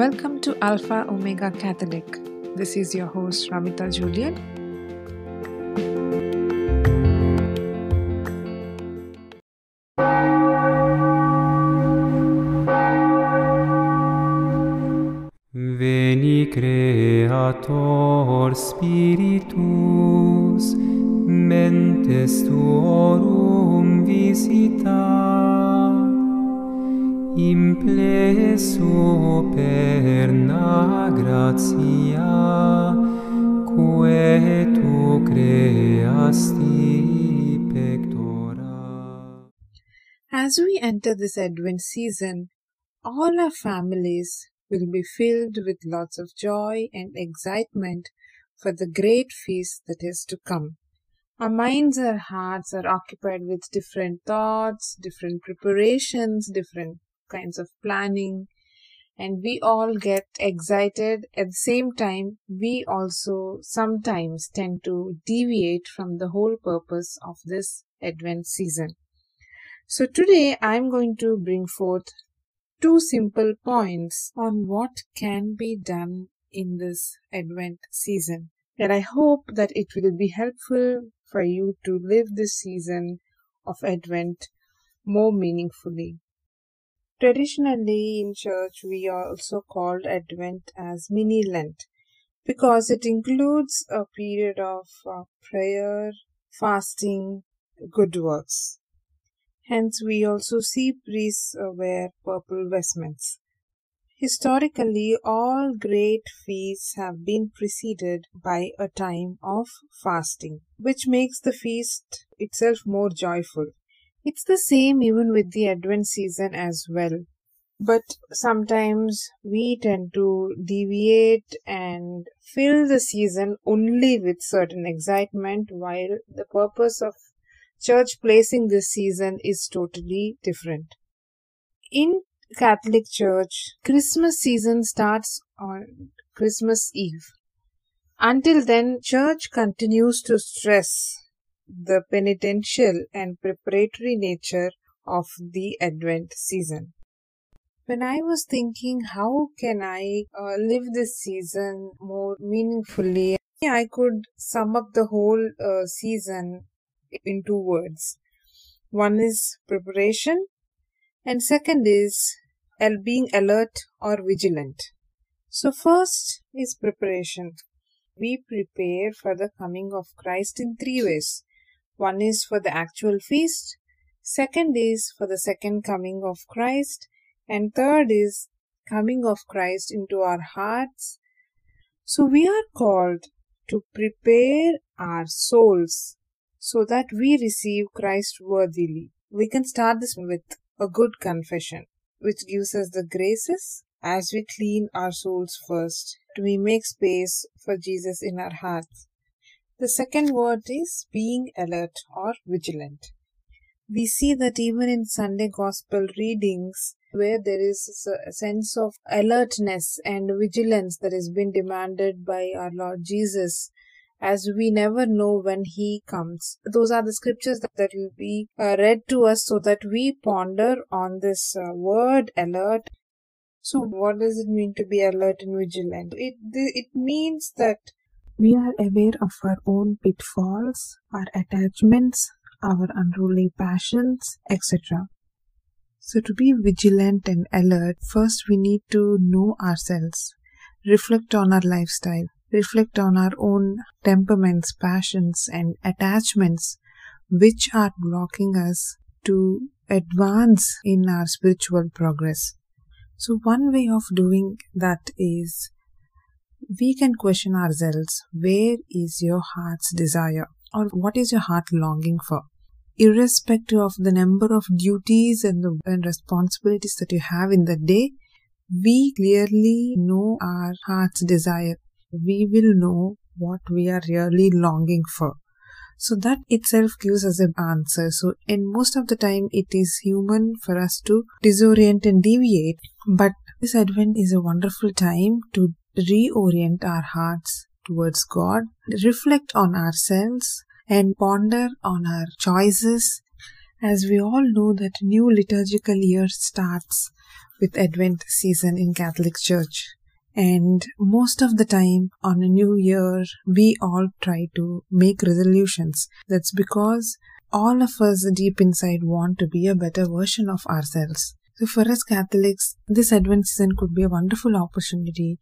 Welcome to Alpha Omega Catholic. This is your host Ramita Julian. Veni Creator Spiritus, mentes tuorum visita, gratia, quae tu creasti pectora. As we enter this Advent season, all our families will be filled with lots of joy and excitement for the great feast that is to come. Our minds and hearts are occupied with different thoughts, different preparations, different kinds of planning, and we all get excited. At the same time, we also sometimes tend to deviate from the whole purpose of this Advent season. So today I'm going to bring forth two simple points on what can be done in this Advent season. And I hope that it will be helpful for you to live this season of Advent more meaningfully. Traditionally in church, we are also called Advent as mini Lent because it includes a period of uh, prayer, fasting, good works. Hence, we also see priests uh, wear purple vestments. Historically, all great feasts have been preceded by a time of fasting, which makes the feast itself more joyful. It's the same even with the Advent season as well. But sometimes we tend to deviate and fill the season only with certain excitement while the purpose of church placing this season is totally different. In Catholic Church, Christmas season starts on Christmas Eve. Until then, church continues to stress the penitential and preparatory nature of the Advent season. When I was thinking, how can I uh, live this season more meaningfully, I could sum up the whole uh, season in two words. One is preparation, and second is being alert or vigilant. So, first is preparation. We prepare for the coming of Christ in three ways. One is for the actual feast, second is for the second coming of Christ, and third is coming of Christ into our hearts. So, we are called to prepare our souls so that we receive Christ worthily. We can start this with a good confession, which gives us the graces as we clean our souls first. We make space for Jesus in our hearts. The second word is being alert or vigilant. We see that even in Sunday Gospel readings, where there is a sense of alertness and vigilance that has been demanded by our Lord Jesus, as we never know when he comes. Those are the scriptures that, that will be uh, read to us so that we ponder on this uh, word alert. So, what does it mean to be alert and vigilant? It, it means that we are aware of our own pitfalls, our attachments, our unruly passions, etc. So, to be vigilant and alert, first we need to know ourselves, reflect on our lifestyle, reflect on our own temperaments, passions, and attachments which are blocking us to advance in our spiritual progress. So, one way of doing that is we can question ourselves where is your heart's desire or what is your heart longing for? Irrespective of the number of duties and the and responsibilities that you have in the day, we clearly know our heart's desire we will know what we are really longing for. So that itself gives us an answer. So, in most of the time, it is human for us to disorient and deviate. But this Advent is a wonderful time to reorient our hearts towards God, reflect on ourselves, and ponder on our choices. As we all know that new liturgical year starts with Advent season in Catholic Church. And most of the time on a new year, we all try to make resolutions. That's because all of us deep inside want to be a better version of ourselves. So for us Catholics, this Advent season could be a wonderful opportunity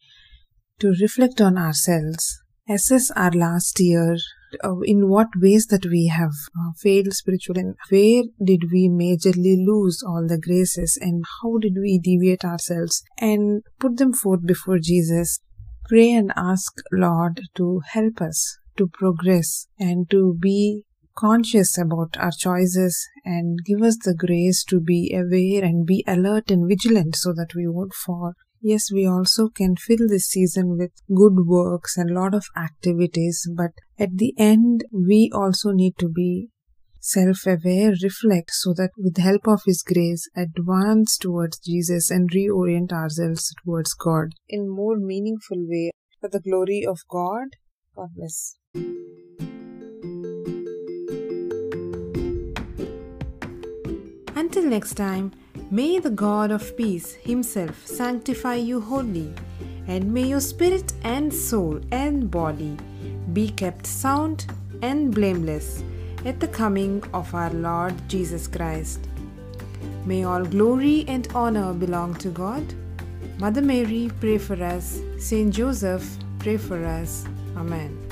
to reflect on ourselves, assess our last year, uh, in what ways that we have uh, failed spiritually, and where did we majorly lose all the graces, and how did we deviate ourselves, and put them forth before Jesus. Pray and ask Lord to help us to progress and to be conscious about our choices and give us the grace to be aware and be alert and vigilant so that we won't fall. Yes, we also can fill this season with good works and lot of activities, but at the end, we also need to be self-aware, reflect so that with the help of His grace, advance towards Jesus and reorient ourselves towards God in more meaningful way for the glory of God. God bless. Until next time, may the God of peace Himself sanctify you wholly, and may your spirit and soul and body be kept sound and blameless at the coming of our Lord Jesus Christ. May all glory and honor belong to God. Mother Mary, pray for us. Saint Joseph, pray for us. Amen.